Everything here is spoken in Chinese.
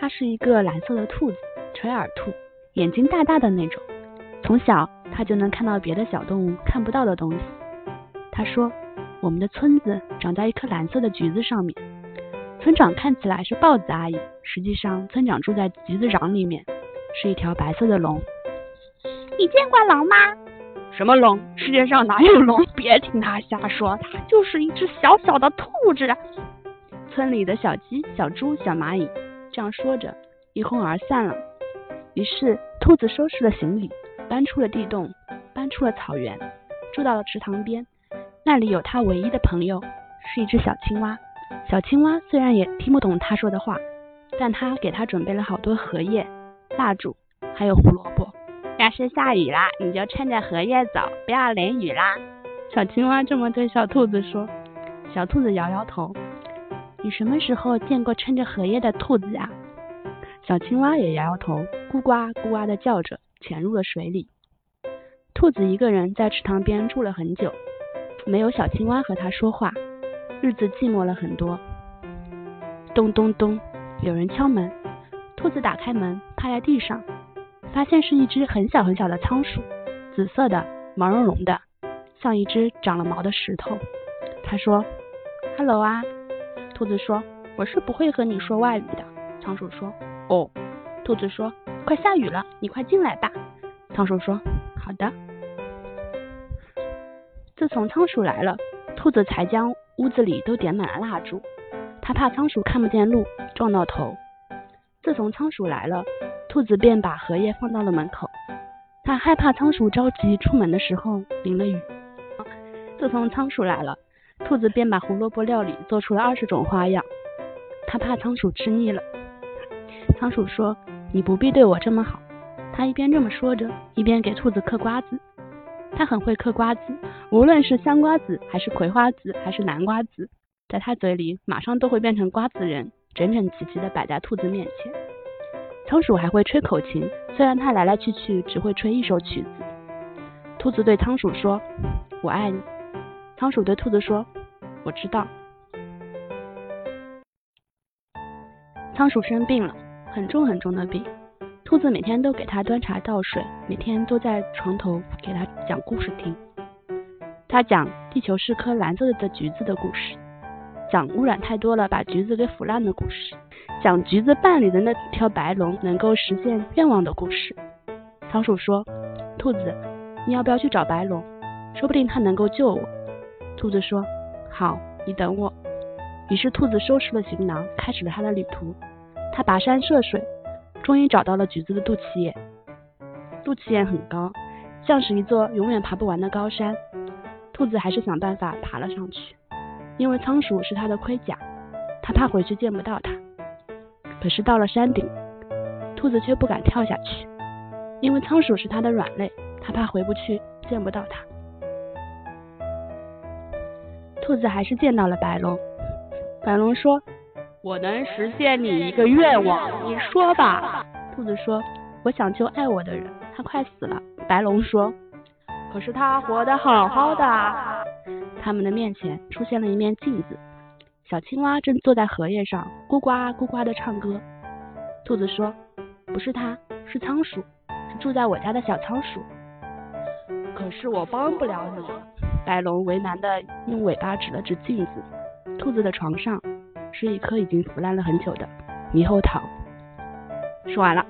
它是一个蓝色的兔子，垂耳兔，眼睛大大的那种。从小它就能看到别的小动物看不到的东西。他说：“我们的村子长在一棵蓝色的橘子上面。村长看起来是豹子阿姨，实际上村长住在橘子瓤里面，是一条白色的龙。你见过狼吗？什么龙？世界上哪有龙？别听他瞎说，它就是一只小小的兔子。村里的小鸡、小猪、小蚂蚁这这样说着，一哄而散了。于是兔子收拾了行李，搬出了地洞，搬出了草原，住到了池塘边。那里有他唯一的朋友，是一只小青蛙。小青蛙虽然也听不懂他说的话，但他给他准备了好多荷叶、蜡烛，还有胡萝卜。要是下雨啦，你就趁着荷叶走，不要淋雨啦。小青蛙这么对小兔子说。小兔子摇摇头：“你什么时候见过撑着荷叶的兔子呀？”小青蛙也摇摇头，咕呱咕呱的叫着，潜入了水里。兔子一个人在池塘边住了很久。没有小青蛙和它说话，日子寂寞了很多。咚咚咚，有人敲门。兔子打开门，趴在地上，发现是一只很小很小的仓鼠，紫色的，毛茸茸的，像一只长了毛的石头。他说：“Hello 啊。”兔子说：“我是不会和你说外语的。”仓鼠说：“哦。”兔子说：“快下雨了，你快进来吧。”仓鼠说：“好的。”自从仓鼠来了，兔子才将屋子里都点满了蜡烛。他怕仓鼠看不见路，撞到头。自从仓鼠来了，兔子便把荷叶放到了门口。他害怕仓鼠着急出门的时候淋了雨。自从仓鼠来了，兔子便把胡萝卜料理做出了二十种花样。他怕仓鼠吃腻了。仓鼠说：“你不必对我这么好。”他一边这么说着，一边给兔子嗑瓜子。他很会嗑瓜子，无论是香瓜子，还是葵花籽，还是南瓜子，在他嘴里马上都会变成瓜子仁，整整齐齐的摆在兔子面前。仓鼠还会吹口琴，虽然它来来去去只会吹一首曲子。兔子对仓鼠说：“我爱你。”仓鼠对兔子说：“我知道。”仓鼠生病了，很重很重的病。兔子每天都给它端茶倒水，每天都在床头给它讲故事听。它讲地球是颗蓝色的橘子的故事，讲污染太多了把橘子给腐烂的故事，讲橘子瓣里的那条白龙能够实现愿望的故事。仓鼠说：“兔子，你要不要去找白龙？说不定他能够救我。”兔子说：“好，你等我。”于是兔子收拾了行囊，开始了他的旅途。他跋山涉水。终于找到了橘子的肚脐眼，肚脐眼很高，像是一座永远爬不完的高山。兔子还是想办法爬了上去，因为仓鼠是它的盔甲，它怕回去见不到它。可是到了山顶，兔子却不敢跳下去，因为仓鼠是它的软肋，它怕回不去见不到它。兔子还是见到了白龙，白龙说。我能实现你一个愿望，你说吧。兔子说：“我想救爱我的人，他快死了。”白龙说：“可是他活得好好的。”他们的面前出现了一面镜子，小青蛙正坐在荷叶上，咕呱咕呱的唱歌。兔子说：“不是他，是仓鼠，是住在我家的小仓鼠。”可是我帮不了你。白龙为难的用尾巴指了指镜子，兔子的床上。是一颗已经腐烂了很久的猕猴桃。说完了。